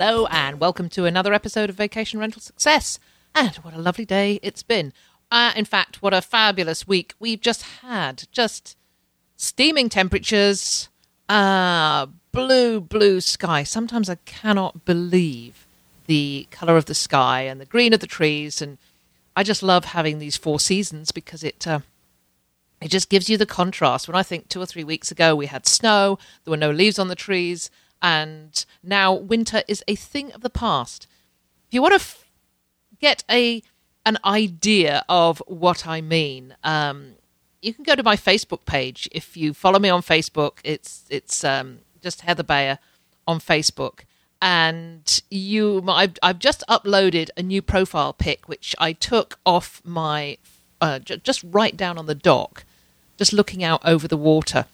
Hello, and welcome to another episode of Vacation Rental Success. And what a lovely day it's been. Uh, in fact, what a fabulous week we've just had. Just steaming temperatures, uh, blue, blue sky. Sometimes I cannot believe the colour of the sky and the green of the trees. And I just love having these four seasons because it. Uh, it just gives you the contrast. When I think two or three weeks ago we had snow, there were no leaves on the trees, and now winter is a thing of the past. If you want to f- get a an idea of what I mean, um, you can go to my Facebook page. If you follow me on Facebook, it's it's um, just Heather Bayer on Facebook, and you I've, I've just uploaded a new profile pic which I took off my uh, j- just right down on the dock, just looking out over the water.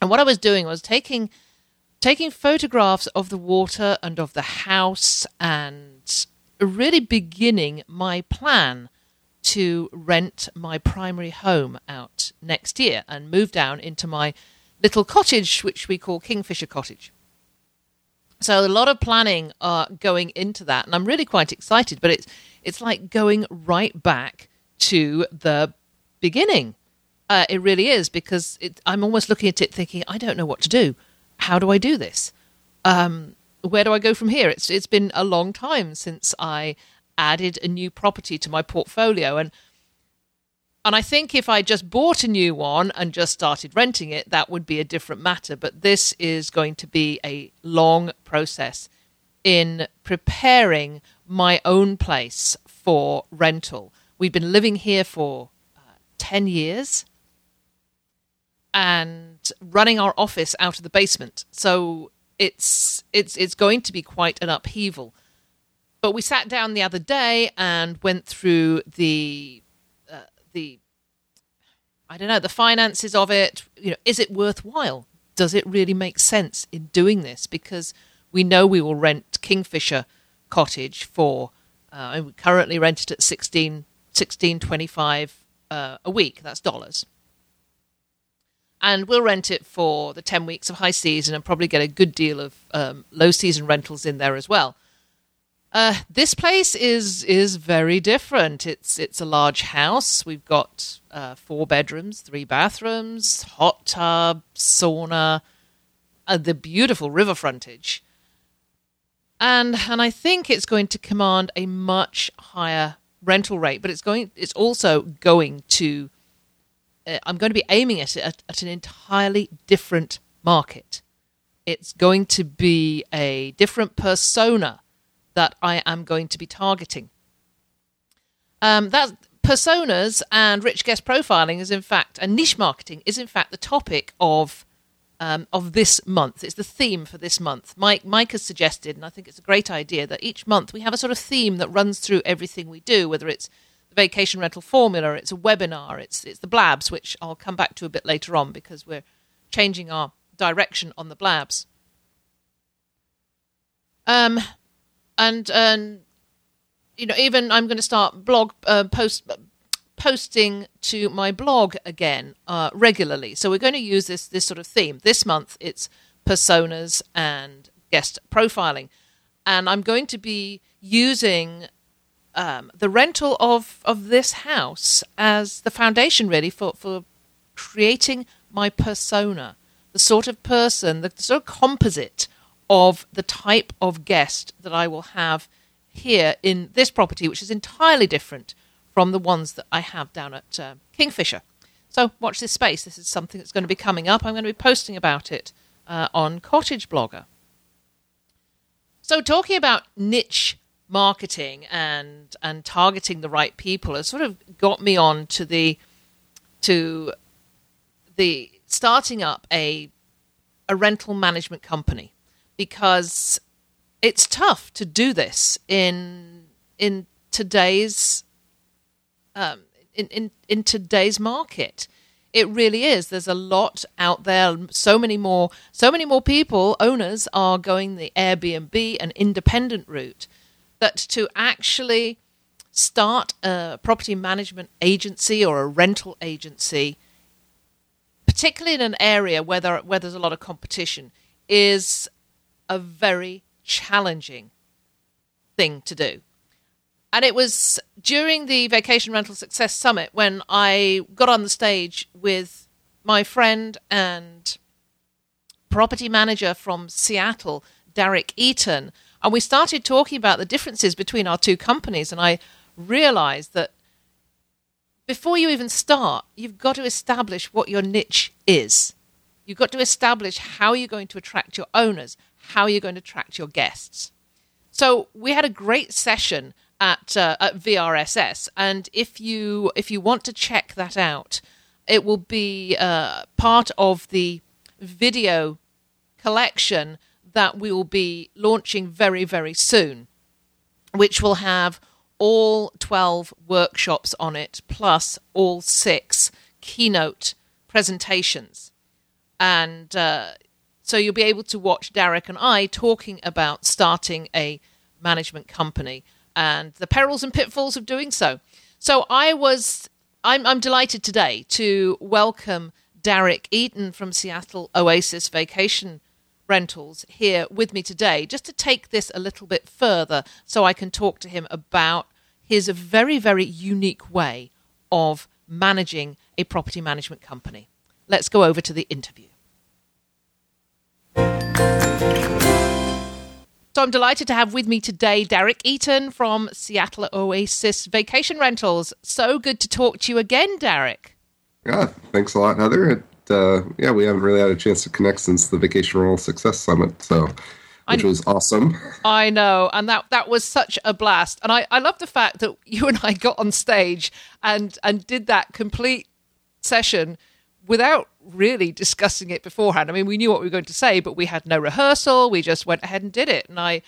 And what I was doing was taking taking photographs of the water and of the house and really beginning my plan to rent my primary home out next year and move down into my little cottage, which we call Kingfisher Cottage. So a lot of planning uh, going into that, and I'm really quite excited. But it's it's like going right back to the beginning. Uh, it really is because it, I'm almost looking at it thinking I don't know what to do how do I do this? Um, where do I go from here? It's it's been a long time since I added a new property to my portfolio, and and I think if I just bought a new one and just started renting it, that would be a different matter. But this is going to be a long process in preparing my own place for rental. We've been living here for uh, 10 years and running our office out of the basement. So it's it's it's going to be quite an upheaval. But we sat down the other day and went through the uh, the I don't know the finances of it. You know, is it worthwhile? Does it really make sense in doing this? Because we know we will rent Kingfisher Cottage for uh, we currently rent it at 16, 25 uh, a week. That's dollars and we'll rent it for the 10 weeks of high season and probably get a good deal of um, low season rentals in there as well. Uh, this place is is very different. It's it's a large house. We've got uh, four bedrooms, three bathrooms, hot tub, sauna, uh, the beautiful river frontage, and and I think it's going to command a much higher rental rate. But it's going it's also going to uh, I'm going to be aiming at it at, at an entirely different market. It's going to be a different persona that I am going to be targeting. Um, that personas and rich guest profiling is in fact, and niche marketing is in fact the topic of um, of this month. It's the theme for this month. Mike Mike has suggested, and I think it's a great idea that each month we have a sort of theme that runs through everything we do, whether it's vacation rental formula. It's a webinar. It's it's the blabs, which I'll come back to a bit later on because we're changing our direction on the blabs. Um, and and you know, even I'm going to start blog uh, post posting to my blog again uh, regularly. So we're going to use this this sort of theme. This month it's personas and guest profiling, and I'm going to be using um, the rental of of this house as the foundation really for for creating my persona, the sort of person, the, sort of composite of the type of guest that I will have here in this property, which is entirely different from the ones that I have down at uh, Kingfisher. So watch this space. This is something that's going to be coming up. I'm going to be posting about it uh, on Cottage Blogger. So talking about niche marketing and and targeting the right people has sort of got me on to the to the starting up a a rental management company because it's tough to do this in in today's um, in, in in today's market. It really is. There's a lot out there. So many more. So many more people, owners, are going the Airbnb and independent route. That to actually start a property management agency or a rental agency, particularly in an area where there, where there's a lot of competition, is a very challenging thing to do. And it was during the Vacation Rental Success Summit when I got on the stage with my friend and property manager from Seattle, Derek Eaton, and we started talking about the differences between our two companies. And I realized that before you even start, you've got to establish what your niche is. You've got to establish how you're going to attract your owners, how you're going to attract your guests. So we had a great session at uh, at VRSS, and if you if you want to check that out, it will be uh, part of the video collection that we will be launching very very soon, which will have all 12 workshops on it, plus all six keynote presentations. And uh, so you'll be able to watch Derek and I talking about starting a management company and the perils and pitfalls of doing so. So I was, I'm, I'm delighted today to welcome Derek Eaton from Seattle Oasis Vacation Rentals here with me today, just to take this a little bit further so I can talk to him about his very, very unique way of managing a property management company. Let's go over to the interview. So I'm delighted to have with me today Derek Eaton from Seattle Oasis Vacation Rentals. So good to talk to you again, Derek. Yeah, thanks a lot, Heather. Uh, yeah, we haven't really had a chance to connect since the Vacation Rental Success Summit, so which I, was awesome. I know, and that that was such a blast. And I, I love the fact that you and I got on stage and and did that complete session without really discussing it beforehand. I mean, we knew what we were going to say, but we had no rehearsal. We just went ahead and did it, and I,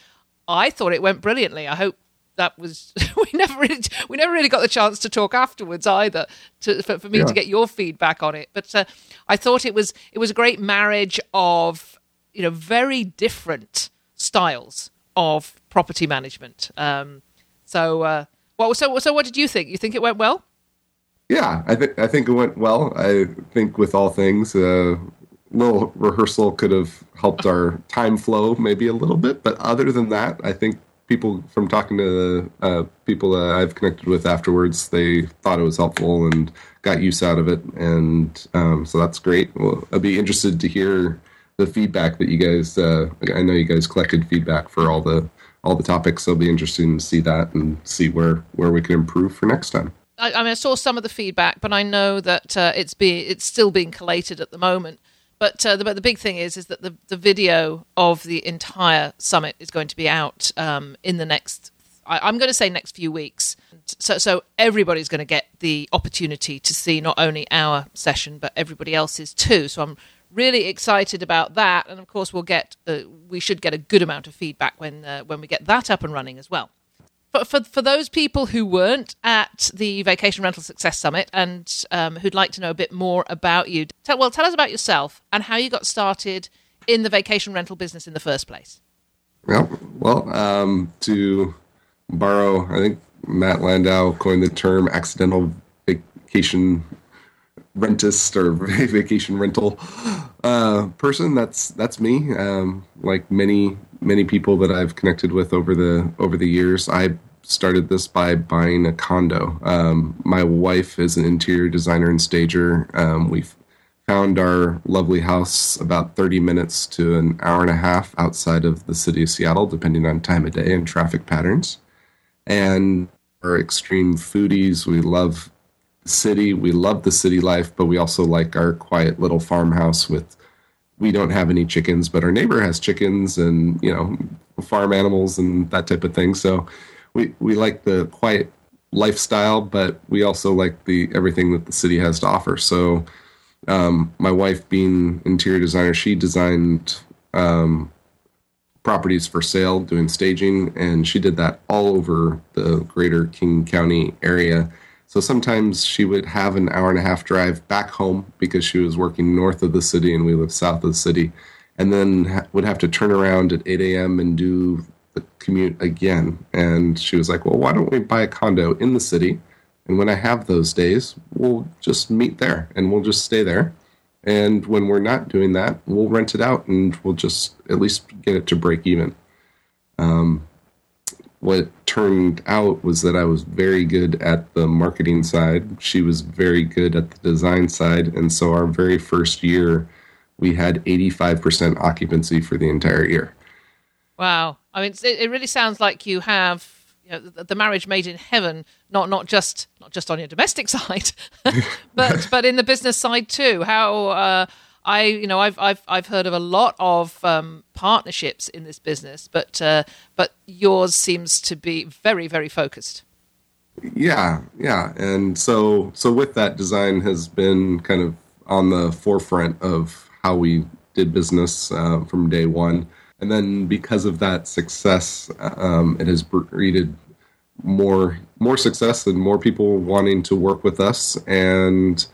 I thought it went brilliantly. I hope that was we never really we never really got the chance to talk afterwards either to, for, for me yeah. to get your feedback on it. But uh, I thought it was it was a great marriage of you know very different styles of property management. Um, so, uh, well, so so what did you think? You think it went well? Yeah, I think I think it went well. I think with all things, a uh, little rehearsal could have helped our time flow maybe a little bit, but other than that, I think people from talking to uh, people that I've connected with afterwards, they thought it was helpful and got use out of it, and um, so that's great. Well, I'd be interested to hear the feedback that you guys. Uh, I know you guys collected feedback for all the all the topics, so it'll be interesting to see that and see where where we can improve for next time. I, I mean, I saw some of the feedback, but I know that uh, it's be it's still being collated at the moment. But uh, the, but the big thing is is that the, the video of the entire summit is going to be out um, in the next. I, am going to say next few weeks. So so everybody's going to get the opportunity to see not only our session but everybody else's too. So I'm really excited about that, and of course we'll get uh, we should get a good amount of feedback when uh, when we get that up and running as well for, for, for those people who weren't at the Vacation Rental Success Summit and um, who'd like to know a bit more about you, tell, well, tell us about yourself and how you got started in the vacation rental business in the first place. Well, well, um, to borrow, I think Matt Landau coined the term accidental vacation rentist or vacation rental uh, person. That's that's me. Um, like many many people that I've connected with over the over the years, I started this by buying a condo. Um, my wife is an interior designer and stager. Um, we found our lovely house about 30 minutes to an hour and a half outside of the city of Seattle, depending on time of day and traffic patterns. And we're extreme foodies. We love the city. We love the city life, but we also like our quiet little farmhouse with we don't have any chickens, but our neighbor has chickens and you know farm animals and that type of thing. So we we like the quiet lifestyle, but we also like the everything that the city has to offer. So um, my wife, being interior designer, she designed um, properties for sale doing staging, and she did that all over the greater King County area. So sometimes she would have an hour and a half drive back home because she was working north of the city and we live south of the city, and then would have to turn around at 8 a.m. and do the commute again. And she was like, Well, why don't we buy a condo in the city? And when I have those days, we'll just meet there and we'll just stay there. And when we're not doing that, we'll rent it out and we'll just at least get it to break even. Um, what turned out was that I was very good at the marketing side. She was very good at the design side. And so our very first year, we had 85% occupancy for the entire year. Wow. I mean, it really sounds like you have you know, the, marriage made in heaven, not not just not just on your domestic side, but but in the business side too. How uh, I you know I've I've I've heard of a lot of um, partnerships in this business, but uh, but yours seems to be very very focused. Yeah, yeah, and so so with that, design has been kind of on the forefront of how we did business uh, from day one and then because of that success, um, it has breeded more more success and more people wanting to work with us, and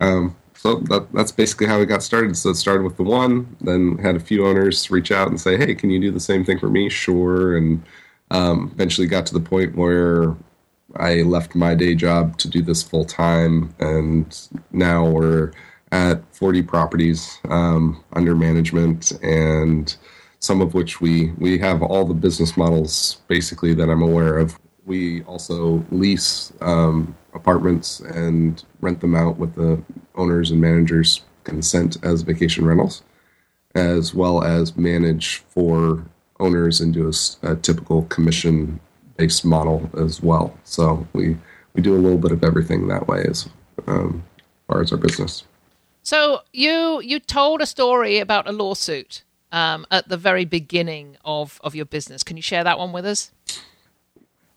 um, so that, that's basically how it got started. So it started with the one, then had a few owners reach out and say, "Hey, can you do the same thing for me?" Sure, and um, eventually got to the point where I left my day job to do this full time, and now we're at 40 properties um, under management and some of which we we have all the business models basically that I'm aware of. We also lease um, apartments and rent them out with the owners and managers' consent as vacation rentals, as well as manage for owners and do a, a typical commission based model as well. So we we do a little bit of everything that way as um, far as our business. So you you told a story about a lawsuit um, at the very beginning of, of your business. Can you share that one with us?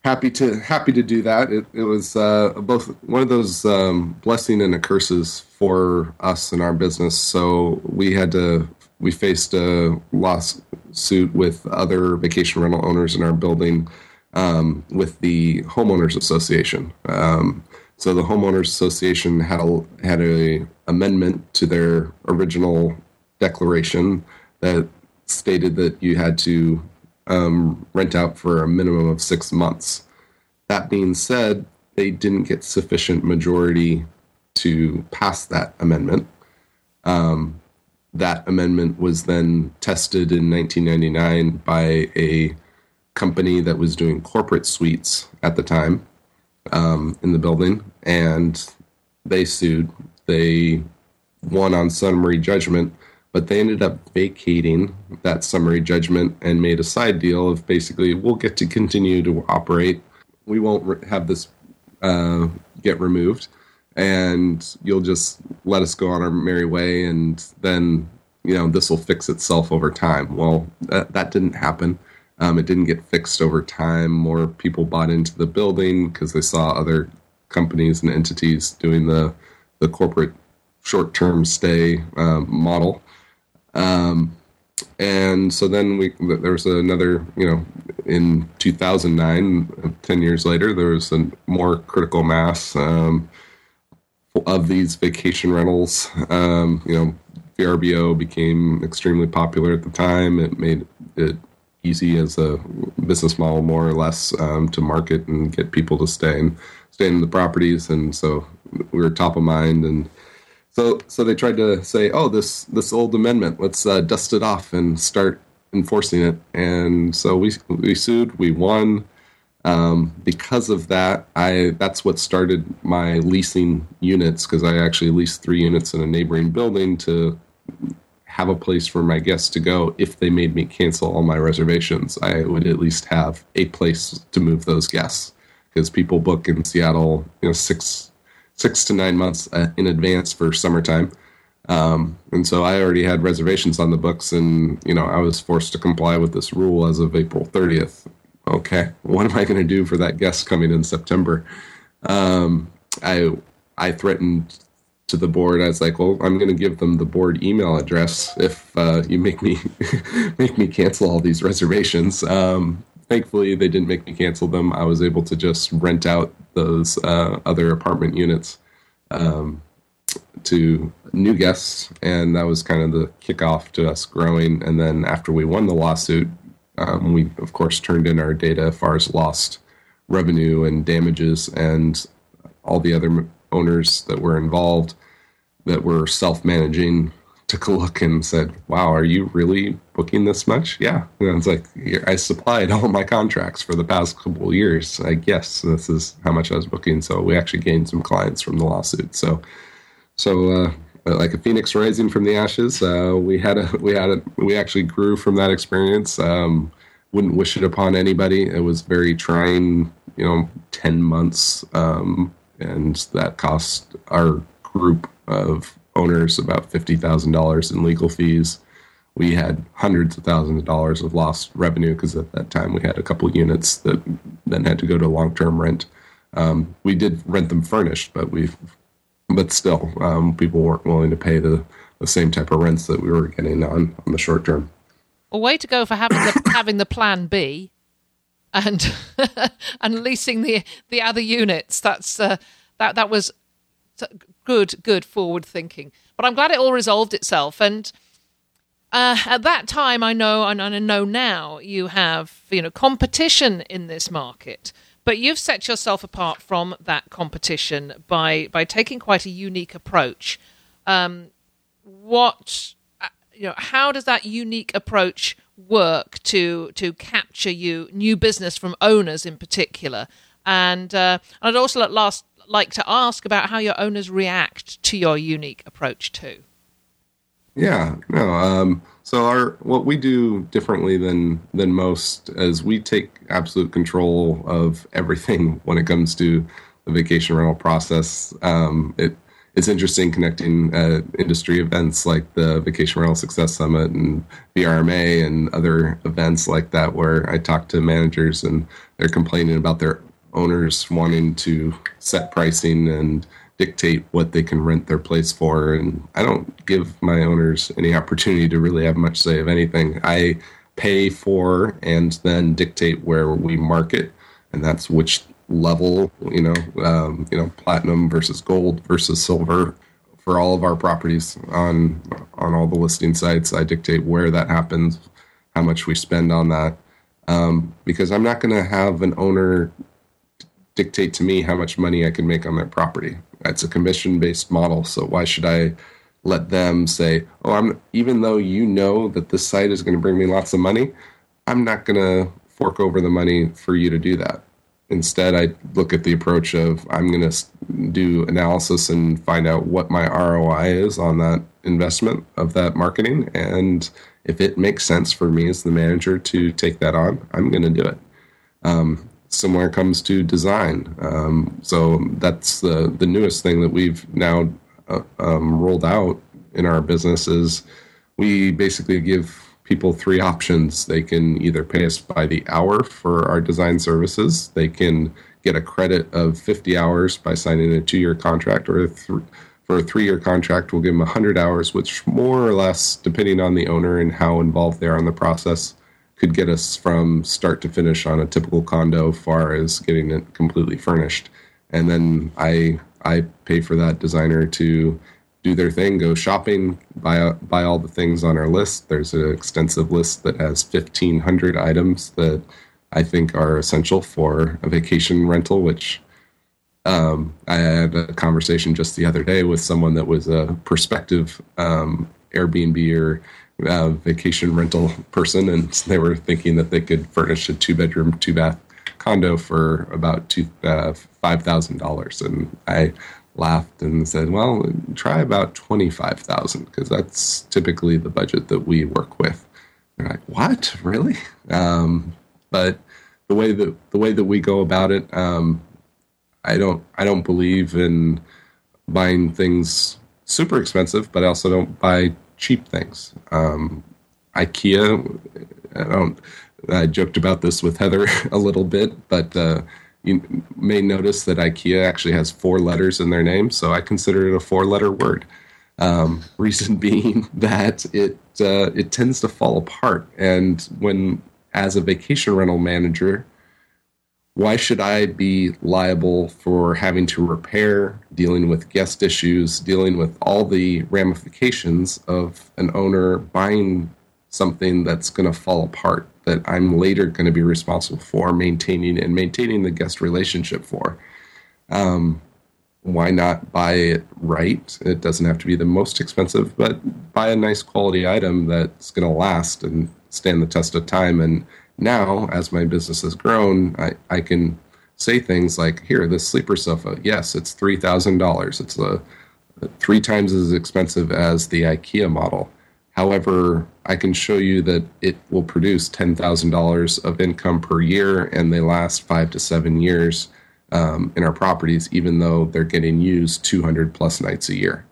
Happy to happy to do that. It, it was uh, both one of those um, blessing and a curses for us in our business. So we had to we faced a lawsuit with other vacation rental owners in our building um, with the homeowners association. Um, so the homeowners association had a had a amendment to their original declaration that stated that you had to um, rent out for a minimum of six months. That being said, they didn't get sufficient majority to pass that amendment. Um, that amendment was then tested in 1999 by a company that was doing corporate suites at the time um, in the building, and they sued. They won on summary judgment but they ended up vacating that summary judgment and made a side deal of basically we'll get to continue to operate. We won't have this uh, get removed, and you'll just let us go on our merry way, and then you know this will fix itself over time. Well, that, that didn't happen. Um, it didn't get fixed over time. More people bought into the building because they saw other companies and entities doing the the corporate short term stay um, model um, and so then we there was another, you know, in 2009, 10 years later, there was a more critical mass um, of these vacation rentals. Um, you know, VRBO became extremely popular at the time. It made it easy as a business model, more or less, um, to market and get people to stay and stay in the properties. And so we were top of mind and so, so they tried to say, "Oh, this this old amendment, let's uh, dust it off and start enforcing it." And so we we sued, we won. Um, because of that, I that's what started my leasing units because I actually leased three units in a neighboring building to have a place for my guests to go. If they made me cancel all my reservations, I would at least have a place to move those guests because people book in Seattle, you know, six six to nine months uh, in advance for summertime. Um, and so I already had reservations on the books, and you know I was forced to comply with this rule as of April 30th. Okay, what am I going to do for that guest coming in September? Um, I I threatened to the board. I was like, well, I'm going to give them the board email address if uh, you make me make me cancel all these reservations. Um, thankfully, they didn't make me cancel them. I was able to just rent out those uh, other apartment units um, to new guests, and that was kind of the kickoff to us growing. And then after we won the lawsuit, um, we of course turned in our data as far as lost revenue and damages and all the other owners that were involved that were self-managing took a look and said, "Wow, are you really booking this much?" Yeah, and it's like I supplied all my contracts for the past couple of years. Like, yes, this is how much I was booking. So we actually gained some clients from the lawsuit. So, so uh, like a phoenix rising from the ashes, uh, we had a we had a we actually grew from that experience. Um, wouldn't wish it upon anybody. It was very trying, you know, ten months, um, and that cost our group of owners about $50,000 in legal fees. We had hundreds of thousands of dollars of lost revenue because at that time we had a couple units that then had to go to long term rent. Um, we did rent them furnished, but we, but still, um, people weren't willing to pay the, the same type of rents that we were getting on on the short term. A way to go for having the having the plan B, and and leasing the the other units. That's uh, that that was good, good forward thinking. But I'm glad it all resolved itself. And uh, at that time, I know, and I know now, you have you know competition in this market. But you've set yourself apart from that competition by by taking quite a unique approach. Um, what uh, you know, how does that unique approach work to to capture you new business from owners in particular? And uh, I'd also at last like to ask about how your owners react to your unique approach too. Yeah, no. Um, so our what we do differently than than most is we take absolute control of everything when it comes to the vacation rental process. Um, it it's interesting connecting uh, industry events like the Vacation Rental Success Summit and VRMA and other events like that, where I talk to managers and they're complaining about their owners wanting to set pricing and dictate what they can rent their place for. And I don't give my owners any opportunity to really have much say of anything. I pay for and then dictate where we market, and that's which level, you know, um, you know, platinum versus gold versus silver for all of our properties on on all the listing sites. I dictate where that happens, how much we spend on that, um, because I'm not going to have an owner dictate to me how much money I can make on their property. It's a commission based model, so why should I let them say, "Oh, I'm even though you know that this site is going to bring me lots of money, I'm not going to fork over the money for you to do that." Instead, I look at the approach of I'm going to do analysis and find out what my ROI is on that investment of that marketing and if it makes sense for me as the manager to take that on, I'm going to do it. Um, similar comes to design. Um, so that's the the newest thing that we've now uh, um, rolled out in our business is we basically give people three options. They can either pay us by the hour for our design services. They can get a credit of 50 hours by signing a two-year contract, or th- for a three-year contract, we'll give them 100 hours, which more or less, depending on the owner and how involved they are in the process, could get us from start to finish on a typical condo, far as getting it completely furnished. And then I I pay for that designer to do their thing, go shopping, buy buy all the things on our list. There's an extensive list that has 1,500 items that I think are essential for a vacation rental. Which um, I had a conversation just the other day with someone that was a prospective um, Airbnb or uh, vacation rental person, and they were thinking that they could furnish a two bedroom, two bath condo for about two uh, five thousand dollars. And I laughed and said, "Well, try about twenty five thousand because that's typically the budget that we work with." They're like, "What? Really?" Um, but the way that the way that we go about it, um, I don't I don't believe in buying things super expensive, but I also don't buy cheap things. Um, IKEA, I don't. I joked about this with Heather a little bit, but uh, you may notice that IKEA actually has four letters in their name, so I consider it a four-letter word. Um, reason being that it uh, it tends to fall apart, and when as a vacation rental manager, why should I be liable for having to repair, dealing with guest issues, dealing with all the ramifications of an owner buying something that's going to fall apart that I'm later going to be responsible for maintaining and maintaining the guest relationship for? Um, why not buy it right? It doesn't have to be the most expensive, but buy a nice quality item that's going to last and stand the test of time and now as my business has grown i, I can say things like here this sleeper sofa yes it's $3000 it's a, three times as expensive as the ikea model however i can show you that it will produce $10000 of income per year and they last five to seven years um, in our properties even though they're getting used 200 plus nights a year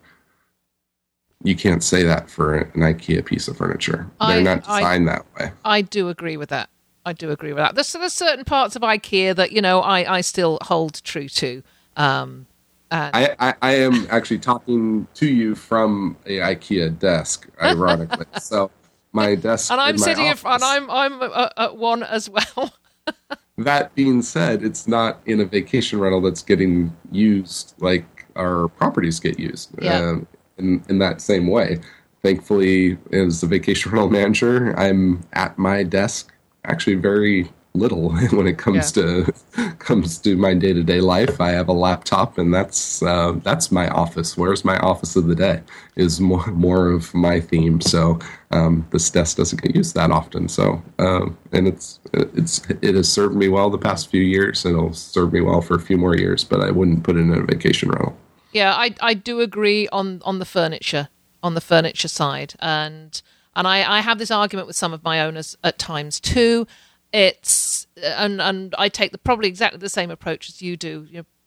you can't say that for an IKEA piece of furniture. They're I, not designed I, that way. I do agree with that. I do agree with that. There's, there's certain parts of IKEA that you know I, I still hold true to. Um, I, I, I am actually talking to you from a IKEA desk, ironically. so my desk, and I'm sitting office, in front. I'm I'm uh, at one as well. that being said, it's not in a vacation rental that's getting used like our properties get used. Yeah. Um, in, in that same way. Thankfully, as the vacation rental manager, I'm at my desk actually very little when it comes yeah. to comes to my day to day life. I have a laptop, and that's uh, that's my office. Where's my office of the day? Is more more of my theme. So um, this desk doesn't get used that often. So uh, and it's it's it has served me well the past few years, and it'll serve me well for a few more years. But I wouldn't put it in a vacation rental. Yeah, I I do agree on on the furniture on the furniture side, and and I I have this argument with some of my owners at times too. It's and and I take the probably exactly the same approach as you do.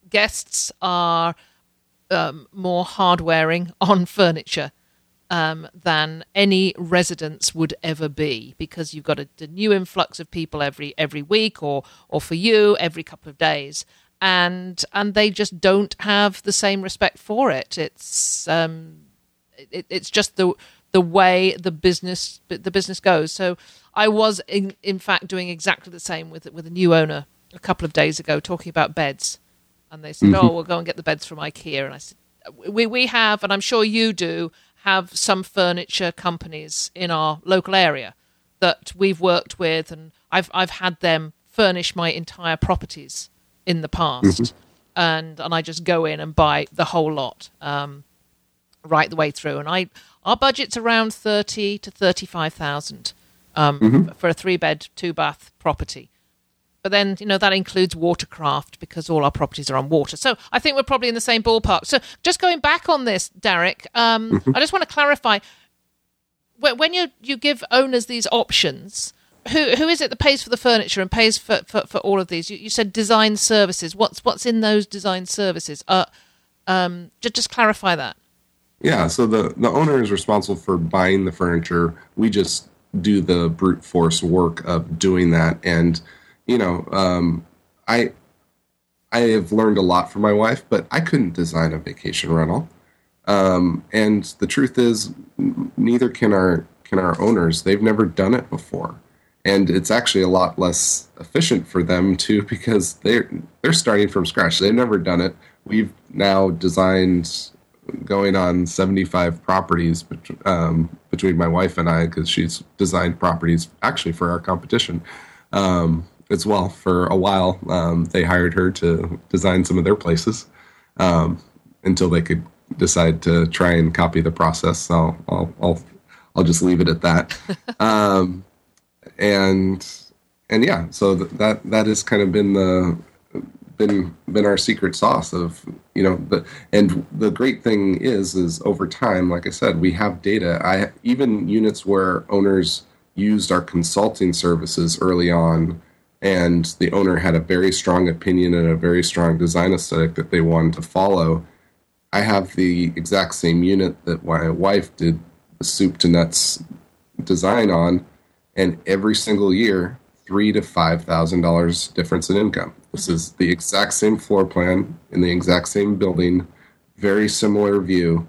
Guests are um, more hard wearing on furniture um, than any residents would ever be because you've got a, a, new influx of people every every week or or for you every couple of days and and they just don't have the same respect for it. It's um, it, it's just the the way the business the business goes. So I was in in fact doing exactly the same with with a new owner a couple of days ago, talking about beds, and they said, mm-hmm. "Oh, we'll go and get the beds from IKEA," and I said, "We we have, and I'm sure you do." Have some furniture companies in our local area that we've worked with, and I've I've had them furnish my entire properties in the past, mm-hmm. and and I just go in and buy the whole lot um, right the way through. And I our budget's around thirty to thirty five thousand um, mm-hmm. for a three bed, two bath property. But then, you know, that includes watercraft because all our properties are on water. So I think we're probably in the same ballpark. So just going back on this, Derek, um, mm-hmm. I just want to clarify when you, you give owners these options, who who is it that pays for the furniture and pays for, for, for all of these? You, you said design services. What's what's in those design services? Uh, um, just just clarify that. Yeah, so the the owner is responsible for buying the furniture. We just do the brute force work of doing that, and you know, um, I I have learned a lot from my wife, but I couldn't design a vacation rental. Um, and the truth is, neither can our can our owners. They've never done it before and it's actually a lot less efficient for them too because they're they're starting from scratch. They've never done it. We've now designed going on 75 properties um, between my wife and I because she's designed properties actually for our competition um, as well. For a while, um, they hired her to design some of their places um, until they could decide to try and copy the process. So I'll I'll, I'll just leave it at that. Um, and and yeah, so that that has kind of been the been been our secret sauce of you know the and the great thing is is over time like i said we have data. I even units where owners used our consulting services early on and the owner had a very strong opinion and a very strong design aesthetic that they wanted to follow i have the exact same unit that my wife did the soup to nuts design on and every single year three to five thousand dollars difference in income. This is the exact same floor plan in the exact same building, very similar view.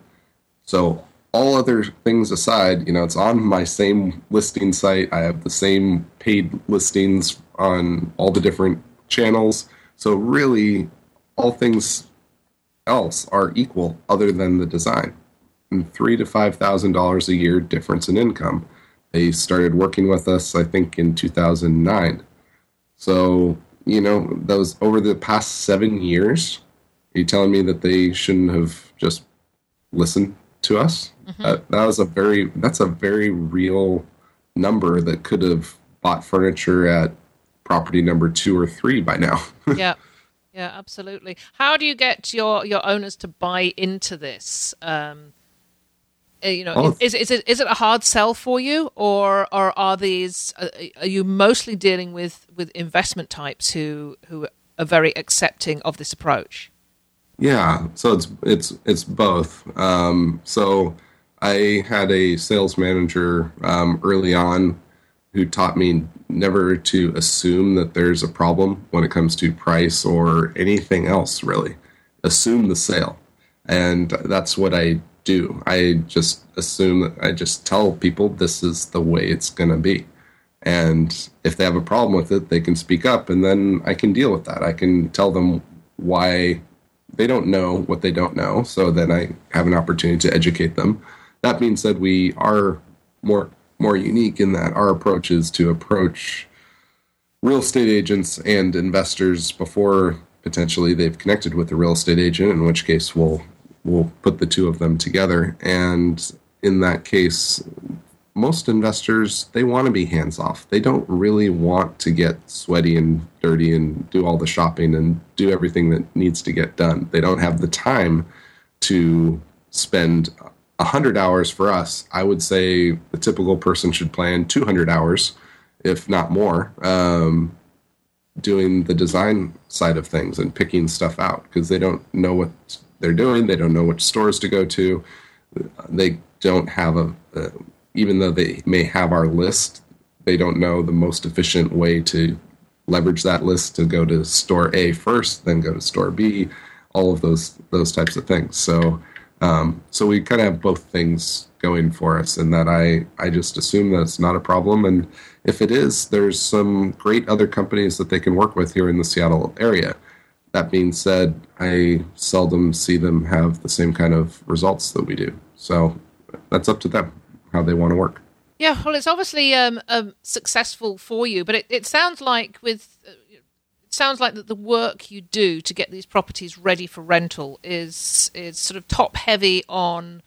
So all other things aside, you know, it's on my same listing site. I have the same paid listings on all the different channels. So really, all things else are equal, other than the design. And three to five thousand dollars a year difference in income. They started working with us, I think, in 2009. So you know, those over the past seven years, are you telling me that they shouldn't have just listened to us? Mm-hmm. Uh, that was a very that's a very real number that could have bought furniture at property number two or three by now. yeah. Yeah, absolutely. How do you get your, your owners to buy into this? Um, you know, oh. is, is it is it a hard sell for you, or or are these uh, are you mostly dealing with with investment types who who are very accepting of this approach? Yeah, so it's it's it's both. Um, so I had a sales manager um, early on who taught me never to assume that there's a problem when it comes to price or anything else. Really, assume the sale, and that's what I do. I just assume that I just tell people this is the way it's going to be. And if they have a problem with it, they can speak up and then I can deal with that. I can tell them why they don't know what they don't know. So then I have an opportunity to educate them. That being said, we are more more unique in that our approach is to approach real estate agents and investors before potentially they've connected with a real estate agent, in which case we'll we'll put the two of them together. And in that case, most investors they want to be hands off. They don't really want to get sweaty and dirty and do all the shopping and do everything that needs to get done. They don't have the time to spend 100 hours for us. I would say the typical person should plan 200 hours, if not more, um, doing the design side of things and picking stuff out because they don't know what they're doing. They don't know which stores to go to. They don't have a, a even though they may have our list, they don't know the most efficient way to leverage that list to go to store A first, then go to store B, all of those those types of things. So um, so we kind of have both things going for us, and that I I just assume that it's not a problem, and if it is, there's some great other companies that they can work with here in the Seattle area. That being said, I seldom see them have the same kind of results that we do. So that's up to them how they want to work. Yeah, well, it's obviously um, um, successful for you, but it, it sounds like with uh, it sounds like that the work you do to get these properties ready for rental is is sort of top heavy on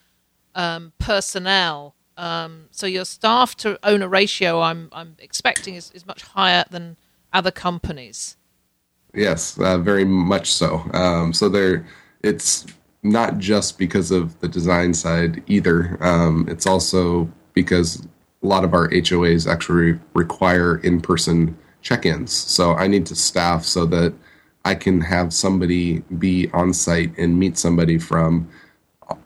um, personnel. Um, so your staff to owner ratio, I'm I'm expecting is, is much higher than other companies. Yes, uh, very much so. Um, so there, it's not just because of the design side either. Um, it's also because a lot of our HOAs actually require in-person check-ins. So I need to staff so that I can have somebody be on site and meet somebody from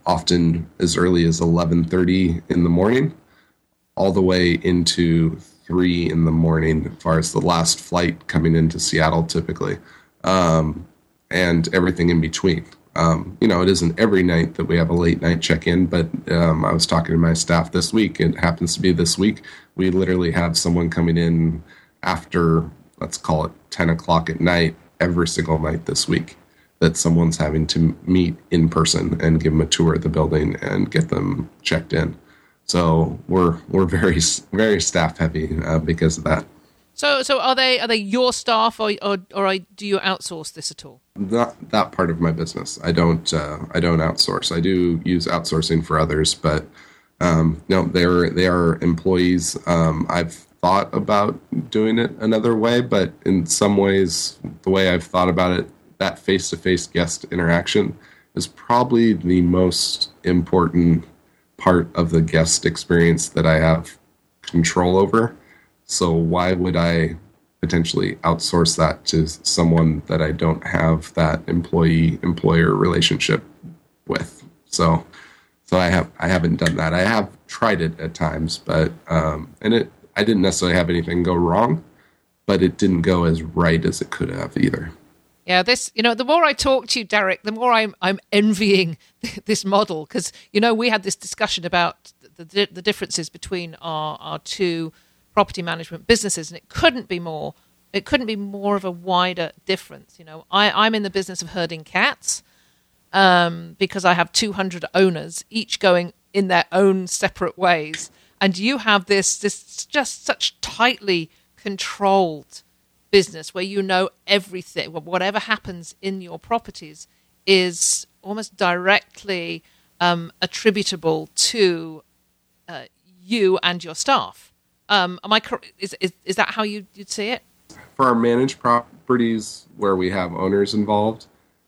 often as early as 11:30 in the morning all the way into three in the morning, as far as the last flight coming into Seattle, typically, um, and everything in between. Um, you know, it isn't every night that we have a late night check in, but um, I was talking to my staff this week. It happens to be this week. We literally have someone coming in after, let's call it 10 o'clock at night, every single night this week that someone's having to meet in person and give them a tour of the building and get them checked in. So we're we're very very staff heavy uh, because of that. So so are they are they your staff or or, or do you outsource this at all? Not that part of my business. I don't uh, I don't outsource. I do use outsourcing for others, but um, no, they're they are employees. Um, I've thought about doing it another way, but in some ways, the way I've thought about it, that face to face guest interaction is probably the most important part of the guest experience that I have control over. So why would I potentially outsource that to someone that I don't have that employee employer relationship with? So so I have I haven't done that. I have tried it at times, but um, and it I didn't necessarily have anything go wrong, but it didn't go as right as it could have either. Yeah, this you know, the more I talk to you, Derek, the more I'm I'm envying this model because you know we had this discussion about the, the, the differences between our our two property management businesses, and it couldn't be more it couldn't be more of a wider difference. You know, I I'm in the business of herding cats um, because I have 200 owners, each going in their own separate ways, and you have this this just such tightly controlled business where you know everything, whatever happens in your properties is almost directly um, attributable to uh, you and your staff. Um, am I is, is is that how you, you'd see it? For our managed properties where we have owners involved,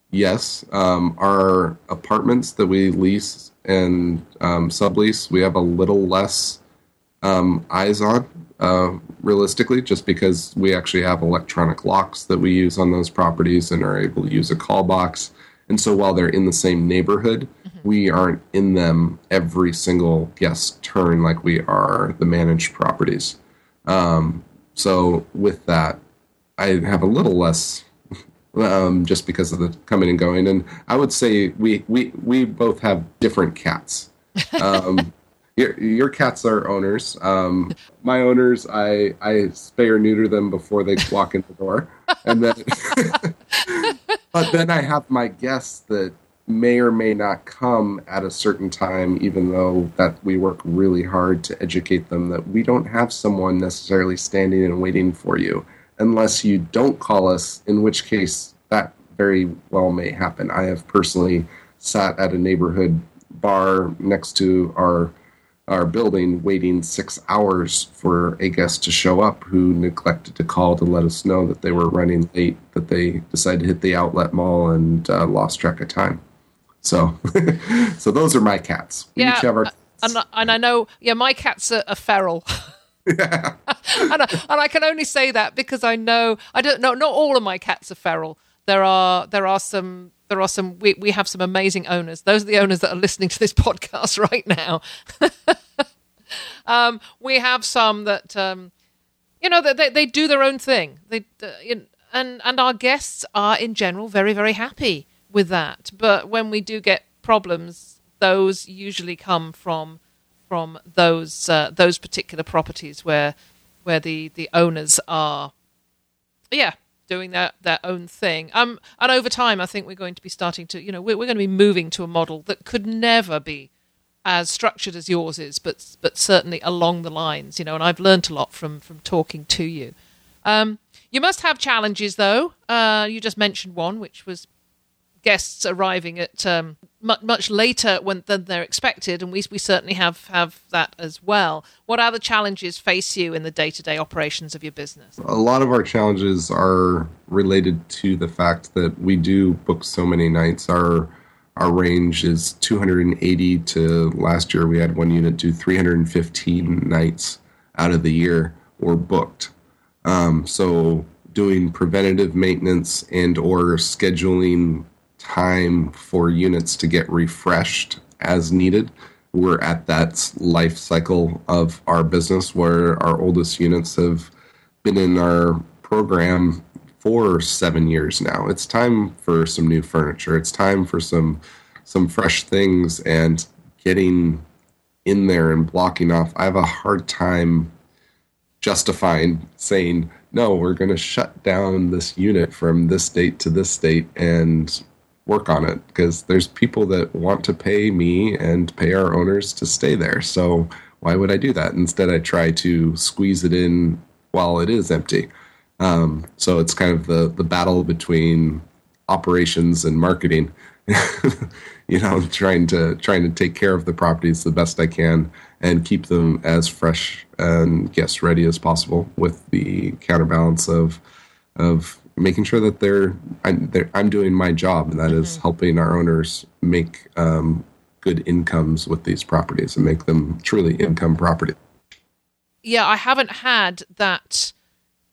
yes. Um, our apartments that we lease and um, sublease, we have a little less um, eyes on uh, realistically, just because we actually have electronic locks that we use on those properties and are able to use a call box. And so while they're in the same neighborhood, mm-hmm. we aren't in them every single guest turn like we are the managed properties. Um, so with that, I have a little less um, just because of the coming and going. And I would say we we we both have different cats. Um, your, your cats are owners. Um, my owners, I I spay or neuter them before they walk in the door, and then, but then I have my guests that may or may not come at a certain time, even though that we work really hard to educate them that we don't have someone necessarily standing and waiting for you unless you don't call us, in which case that very well may happen. I have personally sat at a neighborhood bar next to our our building waiting six hours for a guest to show up who neglected to call to let us know that they were running late, that they decided to hit the outlet mall and uh, lost track of time. So, so those are my cats. We yeah, our- and, and, I know, yeah, my cats are, are feral. Yeah. and, I, and I can only say that because I know I don't know. Not all of my cats are feral. There are there are some there are some we, we have some amazing owners. Those are the owners that are listening to this podcast right now. Um, we have some that um, you know they, they do their own thing. They uh, and and our guests are in general very very happy with that. But when we do get problems those usually come from from those uh, those particular properties where where the the owners are. Yeah doing their, their own thing. Um, and over time, I think we're going to be starting to, you know, we're, we're going to be moving to a model that could never be as structured as yours is, but but certainly along the lines, you know. And I've learned a lot from from talking to you. Um, you must have challenges, though. Uh, you just mentioned one, which was guests arriving at um, much, much later when, than they're expected, and we, we certainly have, have that as well. What other challenges face you in the day to day operations of your business? A lot of our challenges are related to the fact that we do book so many nights. Our our range is 280 to last year we had one unit do 315 nights out of the year were booked. Um, so doing preventative maintenance and or scheduling time for units to get refreshed as needed. We're at that life cycle of our business where our oldest units have been in our program for seven years now. It's time for some new furniture. It's time for some some fresh things and getting in there and blocking off. I have a hard time justifying saying no, we're going to shut down this unit from this date to this date and work on it because there's people that want to pay me and pay our owners to stay there. So why would I do that? Instead, I try to squeeze it in while it is empty. Um, so it's kind of the the battle between operations and marketing. you know, trying to trying to take care of the properties the best I can and keep them as fresh and guest ready as possible with the counterbalance of of making sure that they're I'm, they're, I'm doing my job, and that mm-hmm. is helping our owners make um, good incomes with these properties and make them truly income property. Yeah, I haven't had that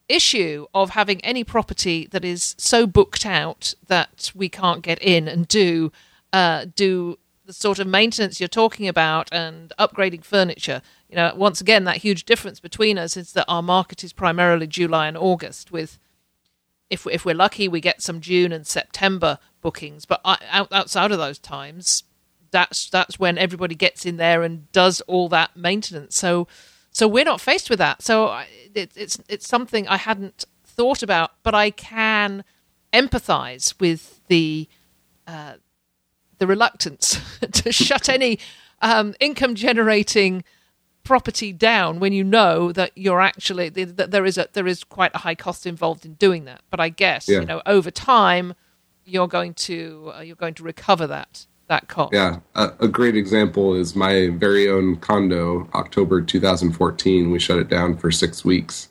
issue of having any property that is so booked out that we can't get in and do uh, do the sort of maintenance you're talking about and upgrading furniture, you know, once again, that huge difference between us is that our market is primarily July and August. With if if we're lucky, we get some June and September bookings, but outside of those times, that's that's when everybody gets in there and does all that maintenance. So so we're not faced with that. So it, it's it's something I hadn't thought about, but I can empathize with the uh, the reluctance to shut any um, income generating property down when you know that you're actually that there is a there is quite a high cost involved in doing that. But I guess yeah. you know over time you're going to uh, you're going to recover that that cost. Yeah, a, a, great example is my very own condo. October 2014, we shut it down for six weeks.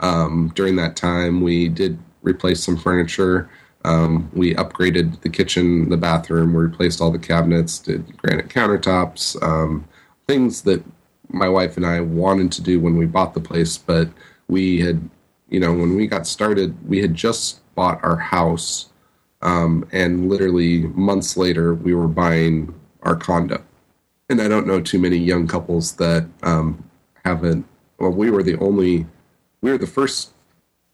Um, during that time, we did replace some furniture. Um, we upgraded the kitchen, the bathroom. We replaced all the cabinets, did granite countertops, um, things that my wife and I wanted to do when we bought the place, but we had, you know, when we got started, we had just bought our house um, and literally months later, we were buying our condo. And I don't know too many young couples that um, haven't. Well, we were the only, we were the first